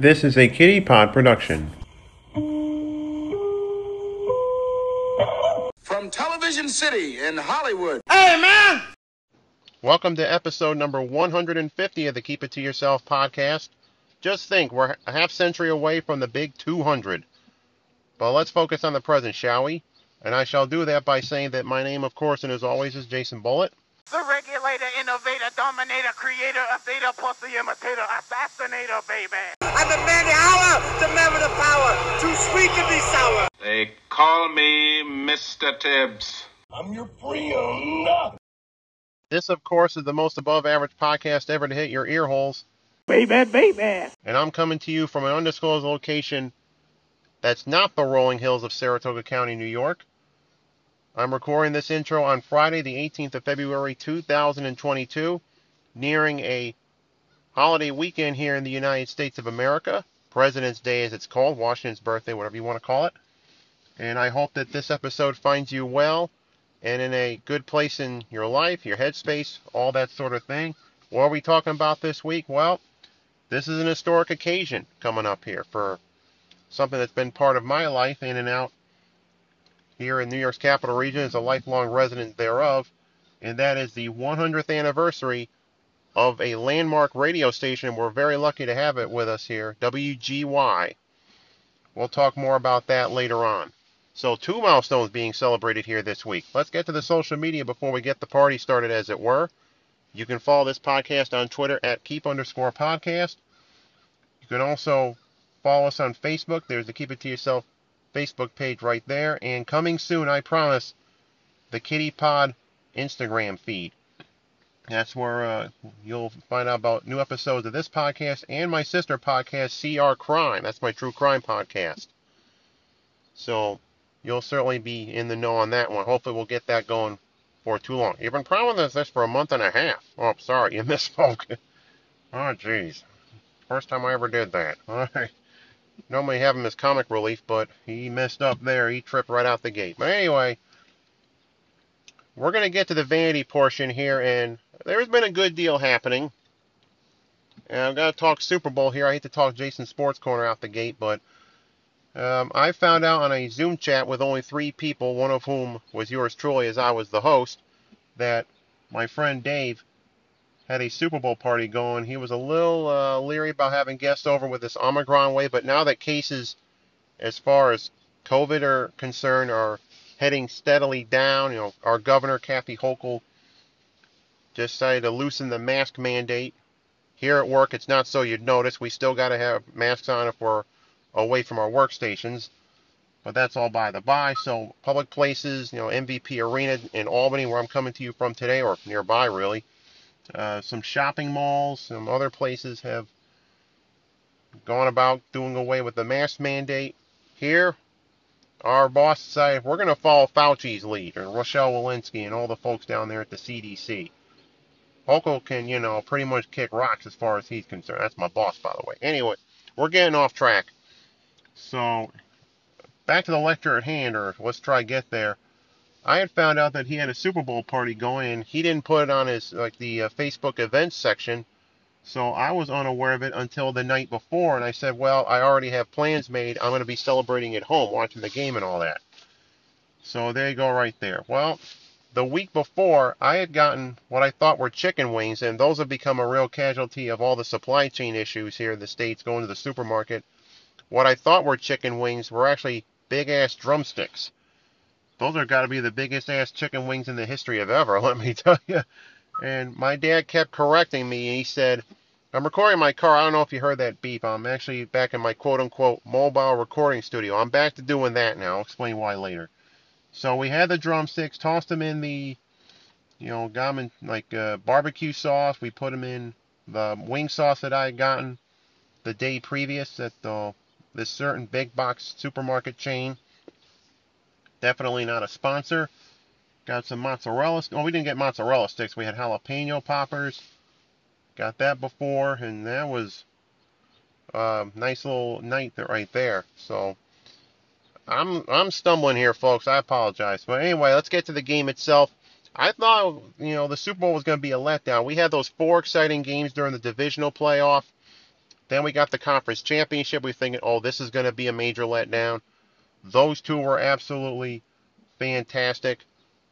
This is a Kitty Pod production. From Television City in Hollywood. Welcome to episode number 150 of the Keep It To Yourself podcast. Just think, we're a half century away from the big 200. But let's focus on the present, shall we? And I shall do that by saying that my name, of course, and as always, is Jason Bullitt. The regulator, innovator, dominator, creator, updater, pussy imitator, assassinator, baby. I'm the hour, the man the power, too sweet to be sour. They call me Mr. Tibbs. I'm your friend. This, of course, is the most above average podcast ever to hit your ear holes. Baby, baby. And I'm coming to you from an undisclosed location that's not the rolling hills of Saratoga County, New York. I'm recording this intro on Friday, the 18th of February, 2022, nearing a holiday weekend here in the United States of America. President's Day, as it's called, Washington's birthday, whatever you want to call it. And I hope that this episode finds you well and in a good place in your life, your headspace, all that sort of thing. What are we talking about this week? Well, this is an historic occasion coming up here for something that's been part of my life in and out here in New York's capital region as a lifelong resident thereof, and that is the 100th anniversary of a landmark radio station. We're very lucky to have it with us here, WGY. We'll talk more about that later on. So, two milestones being celebrated here this week. Let's get to the social media before we get the party started, as it were. You can follow this podcast on Twitter at keep underscore podcast. You can also follow us on Facebook. There's the Keep It To Yourself Facebook page right there. And coming soon, I promise, the Kitty Pod Instagram feed. That's where uh, you'll find out about new episodes of this podcast and my sister podcast, CR Crime. That's my true crime podcast. So you'll certainly be in the know on that one. Hopefully, we'll get that going for too long. You've been promising this for a month and a half. Oh, sorry, you misspoke. oh, jeez. First time I ever did that. Normally have him as comic relief, but he messed up there. He tripped right out the gate. But anyway, we're going to get to the vanity portion here, and there's been a good deal happening. And I've got to talk Super Bowl here. I hate to talk Jason Sports Corner out the gate, but um, I found out on a Zoom chat with only three people, one of whom was yours truly, as I was the host, that my friend Dave had a Super Bowl party going. He was a little uh, leery about having guests over with this Omicron wave, but now that cases, as far as COVID are concerned, are heading steadily down, you know, our governor, Kathy Hochul, decided to loosen the mask mandate. Here at work, it's not so you'd notice. We still got to have masks on if we're away from our workstations. But that's all by the by. So public places, you know, MVP Arena in Albany, where I'm coming to you from today, or nearby really. Uh, some shopping malls, some other places have gone about doing away with the mask mandate. Here, our boss decided we're going to follow Fauci's lead, or Rochelle Walensky and all the folks down there at the CDC. Hochul can, you know, pretty much kick rocks as far as he's concerned. That's my boss, by the way. Anyway, we're getting off track. So, back to the lecture at hand, or let's try get there. I had found out that he had a Super Bowl party going, and he didn't put it on his like the uh, Facebook events section, so I was unaware of it until the night before. And I said, "Well, I already have plans made. I'm going to be celebrating at home, watching the game and all that." So there you go, right there. Well, the week before, I had gotten what I thought were chicken wings, and those have become a real casualty of all the supply chain issues here in the states. Going to the supermarket what I thought were chicken wings were actually big ass drumsticks. Those are got to be the biggest ass chicken wings in the history of ever, let me tell you. And my dad kept correcting me. He said, I'm recording my car. I don't know if you heard that beep. I'm actually back in my quote unquote mobile recording studio. I'm back to doing that now. I'll explain why later. So we had the drumsticks, tossed them in the, you know, got them in like uh, barbecue sauce. We put them in the wing sauce that I had gotten the day previous at the this certain big box supermarket chain. Definitely not a sponsor. Got some mozzarella. Oh, we didn't get mozzarella sticks. We had jalapeno poppers. Got that before, and that was a nice little night right there. So I'm I'm stumbling here, folks. I apologize. But anyway, let's get to the game itself. I thought you know the Super Bowl was going to be a letdown. We had those four exciting games during the divisional playoff Then we got the conference championship. We thinking, oh, this is going to be a major letdown. Those two were absolutely fantastic.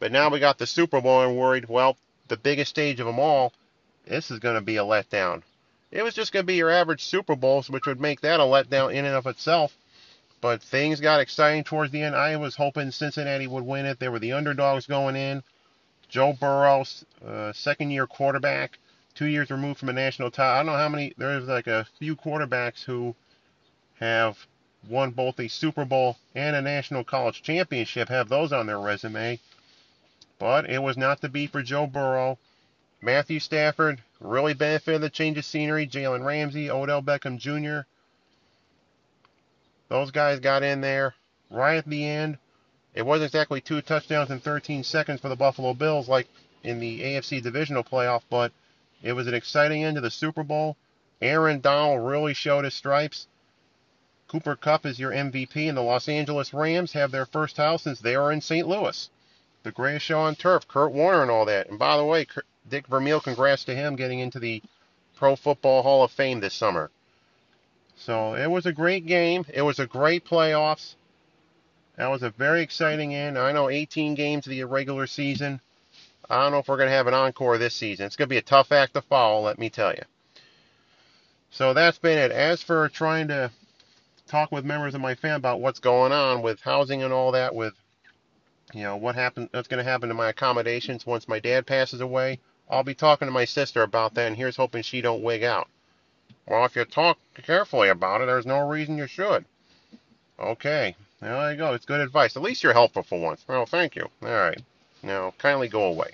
But now we got the Super Bowl and worried, well, the biggest stage of them all, this is going to be a letdown. It was just going to be your average Super Bowls, which would make that a letdown in and of itself. But things got exciting towards the end. I was hoping Cincinnati would win it. They were the underdogs going in. Joe Burrow, uh, second year quarterback, two years removed from a national title. I don't know how many, there's like a few quarterbacks who have won both a Super Bowl and a national college championship, have those on their resume. But it was not to be for Joe Burrow. Matthew Stafford really benefited the change of scenery. Jalen Ramsey, Odell Beckham Jr. Those guys got in there right at the end. It wasn't exactly two touchdowns in 13 seconds for the Buffalo Bills like in the AFC divisional playoff, but it was an exciting end to the Super Bowl. Aaron Donald really showed his stripes. Cooper Kupp is your MVP, and the Los Angeles Rams have their first title since they are in St. Louis. The greatest show on turf, Kurt Warner and all that. And by the way, Dick Vermeil, congrats to him getting into the Pro Football Hall of Fame this summer. So it was a great game. It was a great playoffs. That was a very exciting end. I know 18 games of the regular season. I don't know if we're going to have an encore this season. It's going to be a tough act to follow, let me tell you. So that's been it. As for trying to talk with members of my family about what's going on with housing and all that, with you know what happened, what's going to happen to my accommodations once my dad passes away. I'll be talking to my sister about that, and here's hoping she don't wig out. Well, if you talk carefully about it, there's no reason you should. Okay, there you go. It's good advice. At least you're helpful for once. Well, thank you. All right. Now, kindly go away.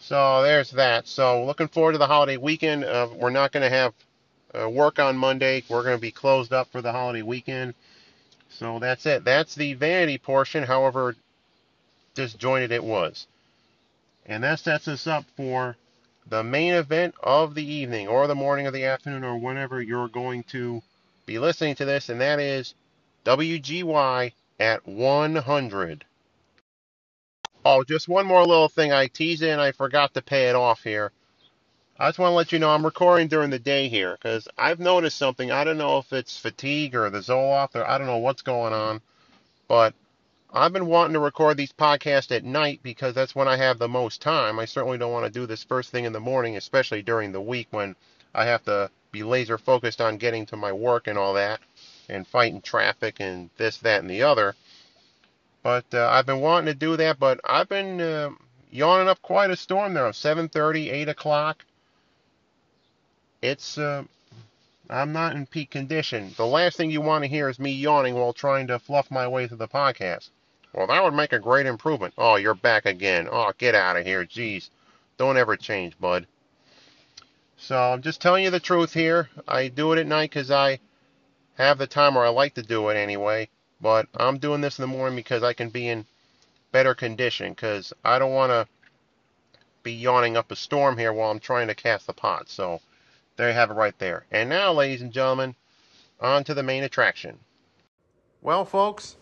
So there's that. So looking forward to the holiday weekend. Uh, we're not going to have uh, work on Monday. We're going to be closed up for the holiday weekend. So that's it. That's the vanity portion. However disjointed it was. And that sets us up for the main event of the evening or the morning or the afternoon or whenever you're going to be listening to this, and that is WGY at 100. Oh, just one more little thing. I teased it and I forgot to pay it off here. I just want to let you know I'm recording during the day here because I've noticed something. I don't know if it's fatigue or the Zoloft or I don't know what's going on, but I've been wanting to record these podcasts at night because that's when I have the most time. I certainly don't want to do this first thing in the morning, especially during the week when I have to be laser focused on getting to my work and all that, and fighting traffic and this, that, and the other. But uh, I've been wanting to do that, but I've been uh, yawning up quite a storm there. 7:30, 8 o'clock. It's uh, I'm not in peak condition. The last thing you want to hear is me yawning while trying to fluff my way through the podcast. Well, that would make a great improvement. Oh, you're back again. Oh, get out of here. Jeez. Don't ever change, bud. So I'm just telling you the truth here. I do it at night because I have the time, or I like to do it anyway. But I'm doing this in the morning because I can be in better condition. Because I don't want to be yawning up a storm here while I'm trying to cast the pot. So there you have it right there. And now, ladies and gentlemen, on to the main attraction. Well, folks,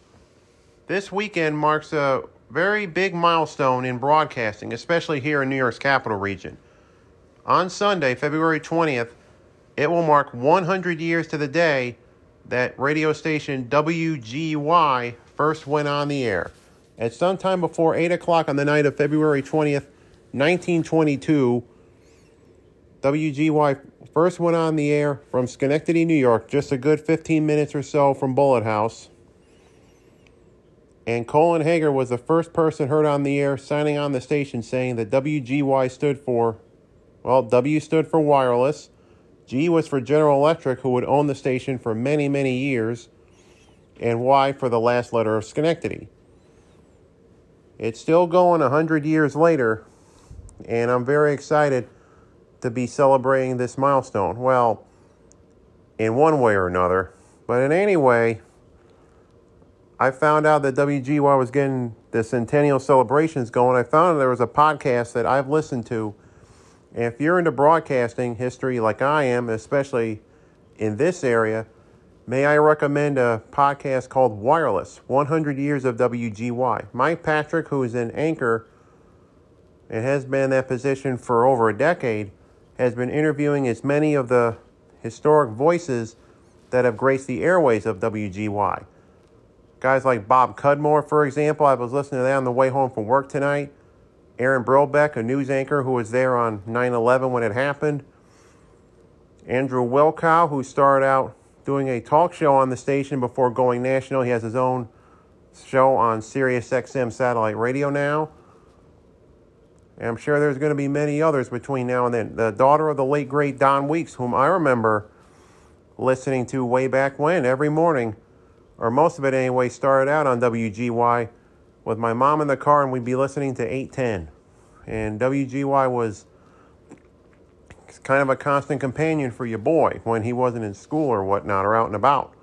this weekend marks a very big milestone in broadcasting, especially here in New York's capital region. On Sunday, February 20th, it will mark 100 years to the day that radio station WGY first went on the air. At some time before 8 o'clock on the night of February 20th, 1922, WGY first went on the air from Schenectady, New York, just a good 15 minutes or so from Bullitt House. And Kolin Hager was the first person heard on the air signing on the station saying that WGY stood for, well, W stood for wireless, G was for General Electric, who would own the station for many, many years, and Y for the last letter of Schenectady. It's still going 100 years later, and I'm very excited to be celebrating this milestone. Well, in one way or another, but in any way, I found out that WGY was getting the centennial celebrations going. I found there was a podcast that I've listened to. If you're into broadcasting history like I am, especially in this area, may I recommend a podcast called Wireless 100 Years of WGY. Mike Patrick, who is an anchor and has been in that position for over a decade, has been interviewing as many of the historic voices that have graced the airways of WGY. Guys like Bob Cudmore, for example, I was listening to that on the way home from work tonight. Aaron Brobeck, a news anchor who was there on 9 11 when it happened. Andrew Wilkow, who started out doing a talk show on the station before going national. He has his own show on Sirius XM satellite radio now. And I'm sure there's going to be many others between now and then. The daughter of the late great Don Weeks, whom I remember listening to way back when every morning, or most of it anyway, started out on WGY with my mom in the car, and we'd be listening to 810. And WGY was kind of a constant companion for your boy when he wasn't in school or whatnot or out and about.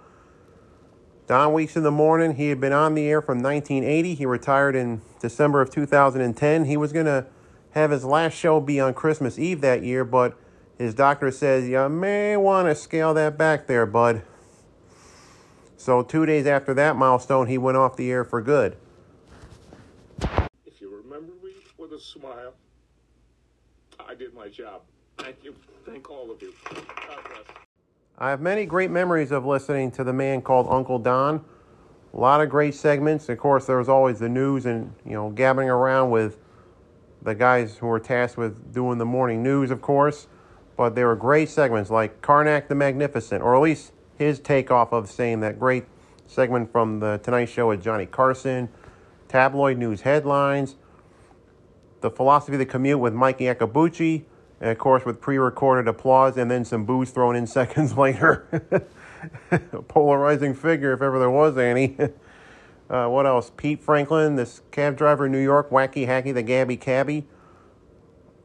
Don Weeks in the morning, he had been on the air from 1980. He retired in December of 2010. He was going to have his last show be on Christmas Eve that year, but his doctor says, You may want to scale that back there, bud. So, two days after that milestone, he went off the air for good. If you remember me with a smile, I did my job. Thank you. Thank all of you. God bless. I have many great memories of listening to the man called Uncle Don. A lot of great segments. Of course, there was always the news and, you know, gabbing around with the guys who were tasked with doing the morning news, of course. But there were great segments like Karnak the Magnificent, or at least his takeoff of saying that great segment from the Tonight Show with Johnny Carson, tabloid news headlines, the philosophy of the commute with Mikey Akabuchi, and of course with pre-recorded applause and then some booze thrown in seconds later. Polarizing figure if ever there was any. Uh, what else? Pete Franklin, this cab driver in New York, wacky hacky, the Gabby Cabby.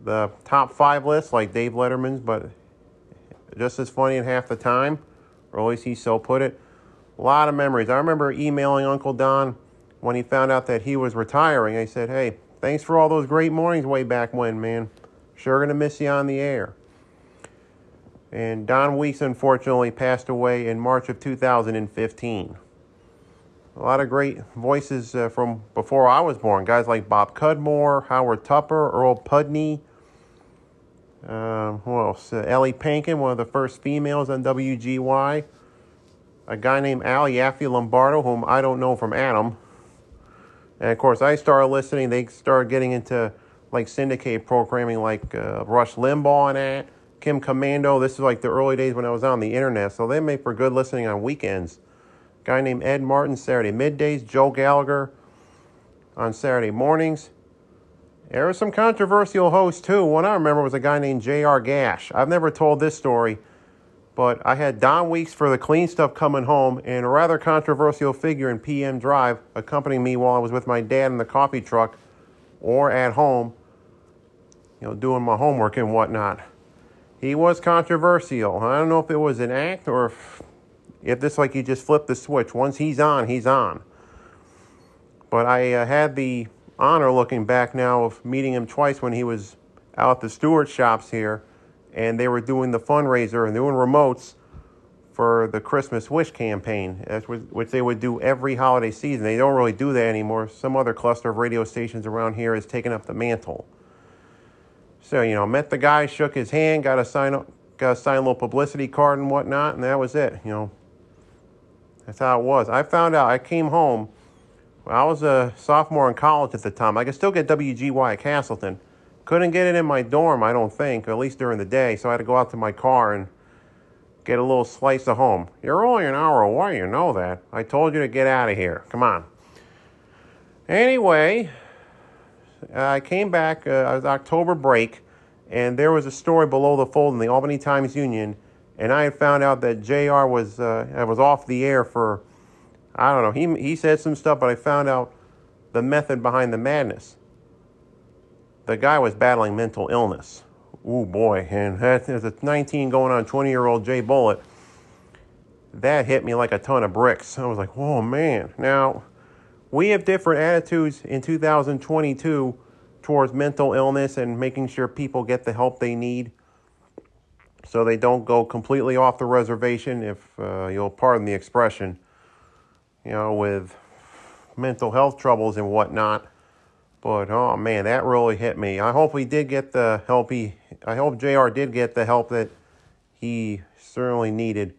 The top five list, like Dave Letterman's, but just as funny in half the time, or at least he so put it. A lot of memories. I remember emailing Uncle Don when he found out that he was retiring. I said, "Hey, thanks for all those great mornings way back when, man. Sure gonna miss you on the air." And Don Weeks unfortunately passed away in March of 2015. A lot of great voices uh, from before I was born. Guys like Bob Cudmore, Howard Tupper, Earl Pudney. Um, who else? Uh, Ellie Pankin, one of the first females on WGY. A guy named Al Yaffe Lombardo, whom I don't know from Adam. And of course, I started listening. They started getting into like syndicate programming, like uh, Rush Limbaugh and that. Kim Komando. This is like the early days when I was on the internet, so they make for good listening on weekends guy named Ed Martin Saturday middays, Joe Gallagher on Saturday mornings. There were some controversial hosts too. One I remember was a guy named J.R. Gach. I've never told this story, but I had Don Weeks for the clean stuff coming home and a rather controversial figure in PM Drive accompanying me while I was with my dad in the coffee truck or at home, you know, doing my homework and whatnot. He was controversial. I don't know if it was an act or if if this like you just flip the switch. Once he's on, he's on. But I uh, had the honor, looking back now, of meeting him twice when he was out at the Stewart shops here, and they were doing the fundraiser and doing remotes for the Christmas Wish campaign, which they would do every holiday season. They don't really do that anymore. Some other cluster of radio stations around here has taken up the mantle. So you know, met the guy, shook his hand, got a sign up, got a sign little publicity card and whatnot, and that was it. You know, that's how it was. I found out, I came home, I was a sophomore in college at the time. I could still get WGY at Castleton. Couldn't get it in my dorm, I don't think, at least during the day, so I had to go out to my car and get a little slice of home. You're only an hour away, you know that. I told you to get out of here. Come on. Anyway, I came back, uh, it was October break, and there was a story below the fold in the Albany Times Union and I had found out that J.R. was uh, was off the air for I don't know. He he said some stuff, but I found out the method behind the madness. The guy was battling mental illness. Ooh boy, and that, as a 19 going on 20 year old Jay Bullet, that hit me like a ton of bricks. I was like, oh man. Now, we have different attitudes in 2022 towards mental illness and making sure people get the help they need so they don't go completely off the reservation, if uh, you'll pardon the expression, you know, with mental health troubles and whatnot. But oh man, that really hit me. I hope he did get the help he. I hope J.R. did get the help that he certainly needed.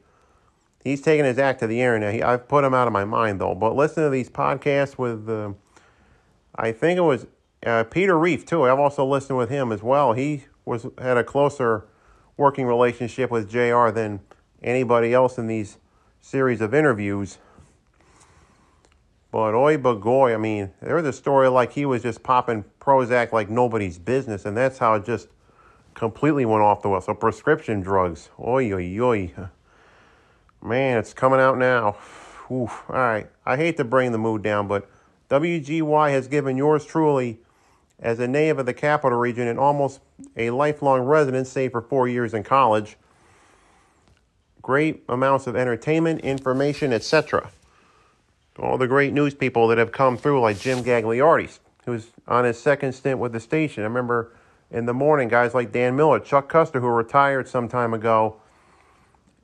He's taking his act to the air now. He, I've put him out of my mind though. But listen to these podcasts with, uh, I think it was uh, Peter Reef too. I've also listened with him as well. He was had a closer working relationship with J.R. than anybody else in these series of interviews. But oi, but goy, I mean, there was a story like he was just popping Prozac like nobody's business, and that's how it just completely went off the wall. So prescription drugs, oi, oi, oi. Man, it's coming out now. Oof. All right, I hate to bring the mood down, but WGY has given yours truly, as a native of the capital region and almost a lifelong resident, save for four years in college, great amounts of entertainment, information, etc all the great news people that have come through, like Jim Gagliardi, who's on his second stint with the station. I remember in the morning, guys like Dan Miller, Chuck Custer, who retired some time ago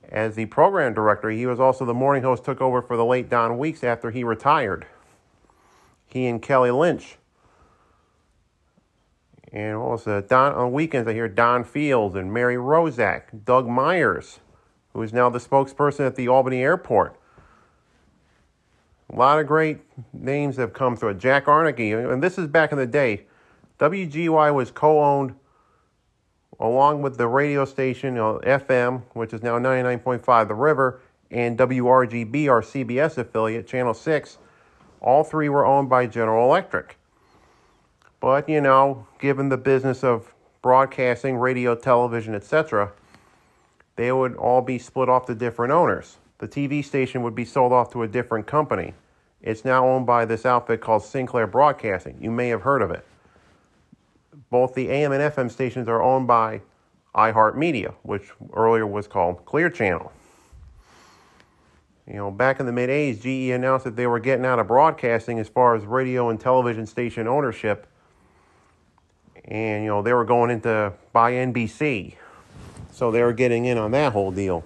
as the program director. He was also the morning host, took over for the late Don Weeks after he retired. He and Kelly Lynch. And what was it? Don on weekends I hear Don Fields and Mary Rozak, Doug Myers, who is now the spokesperson at the Albany Airport. A lot of great names have come through. Jack Arneke, and this is back in the day. WGY was co-owned along with the radio station uh, you know, FM, which is now 99.5 The River, and WRGB, our CBS affiliate, Channel 6. All three were owned by General Electric. But, you know, given the business of broadcasting, radio, television, etc., they would all be split off to different owners the TV station would be sold off to a different company. It's now owned by this outfit called Sinclair Broadcasting. You may have heard of it. Both the AM and FM stations are owned by iHeartMedia, which earlier was called Clear Channel. You know, back in the mid 80s, GE announced that they were getting out of broadcasting as far as radio and television station ownership. And, you know, they were going into buy NBC. So they were getting in on that whole deal.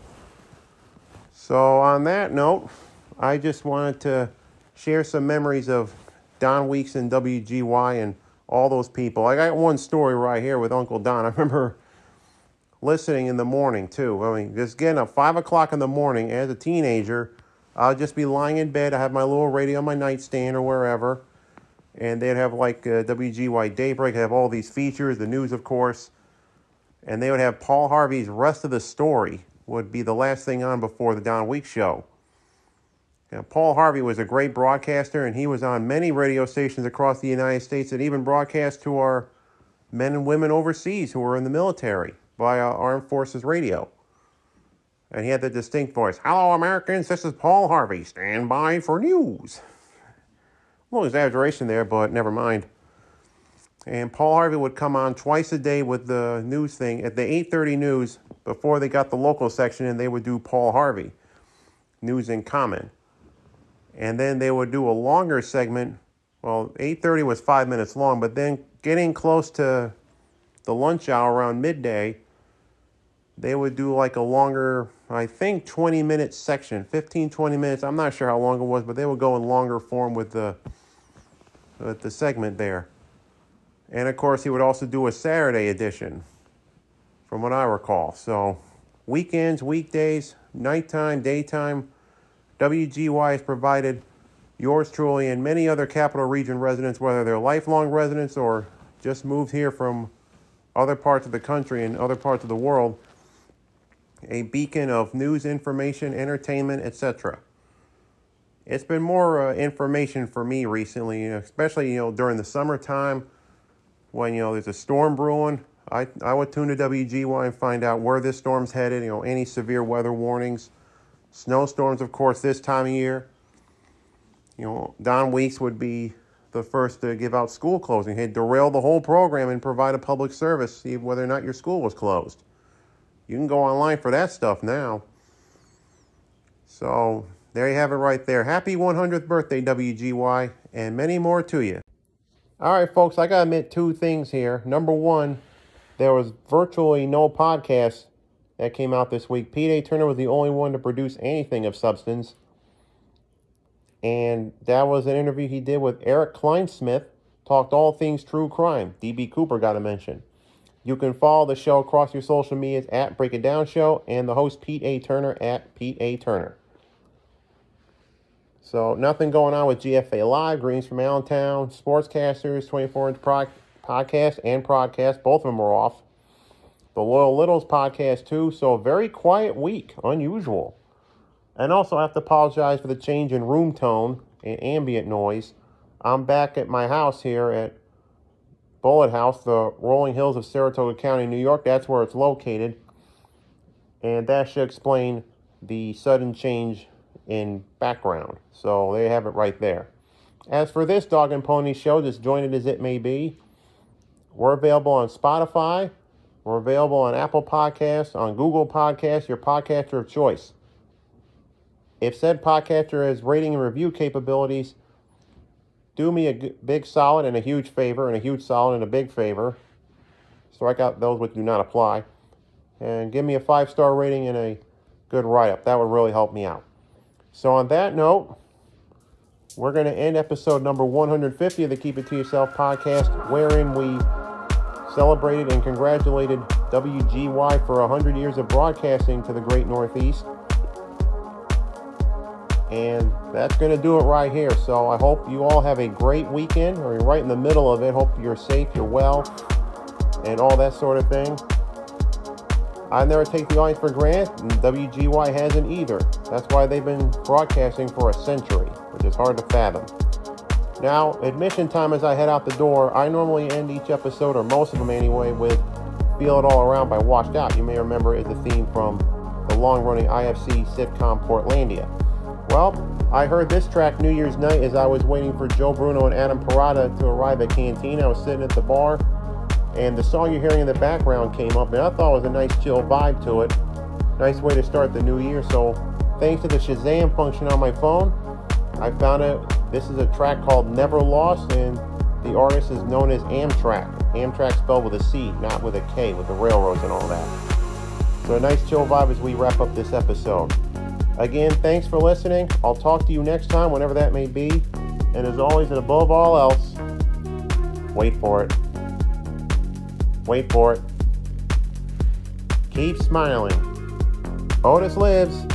So, on that note, I just wanted to share some memories of Don Weeks and WGY and all those people. I got one story right here with Uncle Don. I remember listening in the morning, too. I mean, just getting up 5 o'clock in the morning as a teenager. I'll just be lying in bed. I have my little radio on my nightstand or wherever. And they'd have like uh, WGY Daybreak, have all these features, the news, of course. And they would have Paul Harvey's Rest of the Story would be the last thing on before the Don Weeks show. Now, Paul Harvey was a great broadcaster, and he was on many radio stations across the United States and even broadcast to our men and women overseas who were in the military via Armed Forces Radio. And he had the distinct voice Hello, Americans, this is Paul Harvey. Stand by for news. A little exaggeration there, but never mind. And Paul Harvey would come on twice a day with the news thing. At the 8:30 news, before they got the local section and they would do Paul Harvey, News and Comment. And then they would do a longer segment. Well, 8:30 was 5 minutes long, but then getting close to the lunch hour around midday, they would do like a longer, I think 20 minute section, 15 20 minutes. I'm not sure how long it was, but they would go in longer form with the with the segment there. And of course, he would also do a Saturday edition from what I recall. So, weekends, weekdays, nighttime, daytime, WGY has provided yours truly and many other capital region residents, whether they're lifelong residents or just moved here from other parts of the country and other parts of the world, a beacon of news, information, entertainment, etc. It's been more uh, information for me recently, especially you know during the summertime when you know there's a storm brewing. I, I would tune to WGY and find out where this storm's headed, you know, any severe weather warnings. Snowstorms, of course, this time of year. You know, Don Weeks would be the first to give out school closing. He'd derail the whole program and provide a public service, see whether or not your school was closed. You can go online for that stuff now. So there you have it right there. Happy 100th birthday, WGY, and many more to you. All right, folks, I got to admit two things here. Number one, there was virtually no podcast that came out this week. P.J. Turner was the only one to produce anything of substance. And that was an interview he did with Eric Kleinsmith, talked all things true crime. D.B. Cooper got a mention. You can follow the show across your social medias at Break It Down Show and the host Pete A. Turner at Pete A. Turner. So nothing going on with GFA Live, Greens from Allentown, Sportscasters, 24 inch pro- podcast and broadcast. Both of them are off. The Loyal Littles podcast too. So very quiet week, unusual. And also I have to apologize for the change in room tone and ambient noise. I'm back at my house here at Bullet House, the rolling hills of Saratoga County, New York. That's where it's located. And that should explain the sudden change in background. So they have it right there. As for this Dog and Pony show, disjointed as it may be, we're available on Spotify. We're available on Apple Podcasts, on Google Podcasts, your podcaster of choice. If said podcaster has rating and review capabilities, do me a big solid and a huge favor, and a huge solid and a big favor. Strike out those which do not apply. And give me a five star rating and a good write up. That would really help me out. So, on that note, we're going to end episode number 150 of the Keep It To Yourself podcast, wherein we celebrated and congratulated WGY for 100 years of broadcasting to the great Northeast. And that's going to do it right here. So I hope you all have a great weekend, or you're right in the middle of it. Hope you're safe, you're well, and all that sort of thing. I never take the audience for granted, and WGY hasn't either. That's why they've been broadcasting for a century, which is hard to fathom. Now, admission time as I head out the door, I normally end each episode, or most of them anyway, with Feel It All Around by Washed Out. You may remember is the theme from the long running IFC sitcom Portlandia. Well, I heard this track New Year's night as I was waiting for Joe Bruno and Adam Parada to arrive at Canteen. I was sitting at the bar, and the song you're hearing in the background came up, and I thought it was a nice chill vibe to it. Nice way to start the new year. So, thanks to the Shazam function on my phone, I found it. This is a track called Never Lost, and the artist is known as Amtrac. Amtrac spelled with a C, not with a K, with the railroads and all that. So, a nice chill vibe as we wrap up this episode. Again, thanks for listening. I'll talk to you next time, whenever that may be. And as always, and above all else, wait for it. Wait for it. Keep smiling. Otis lives.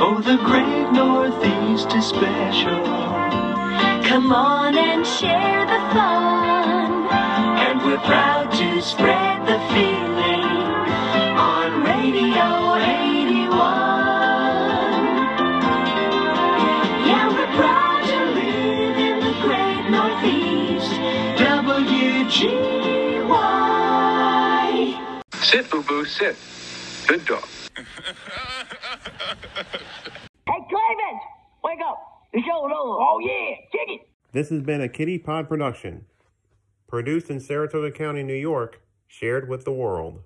Oh, the great Northeast is special. Come on and share the fun. And we're proud to spread the feeling on Radio 81. Yeah, we're proud to live in the great Northeast. WGY. Sit, boo boo, sit. Good dog. Hey, Clavin! Wake up! The show's over. Oh, yeah! Kick it! This has been a Kitty Pod production, produced in Saratoga County, New York, shared with the world.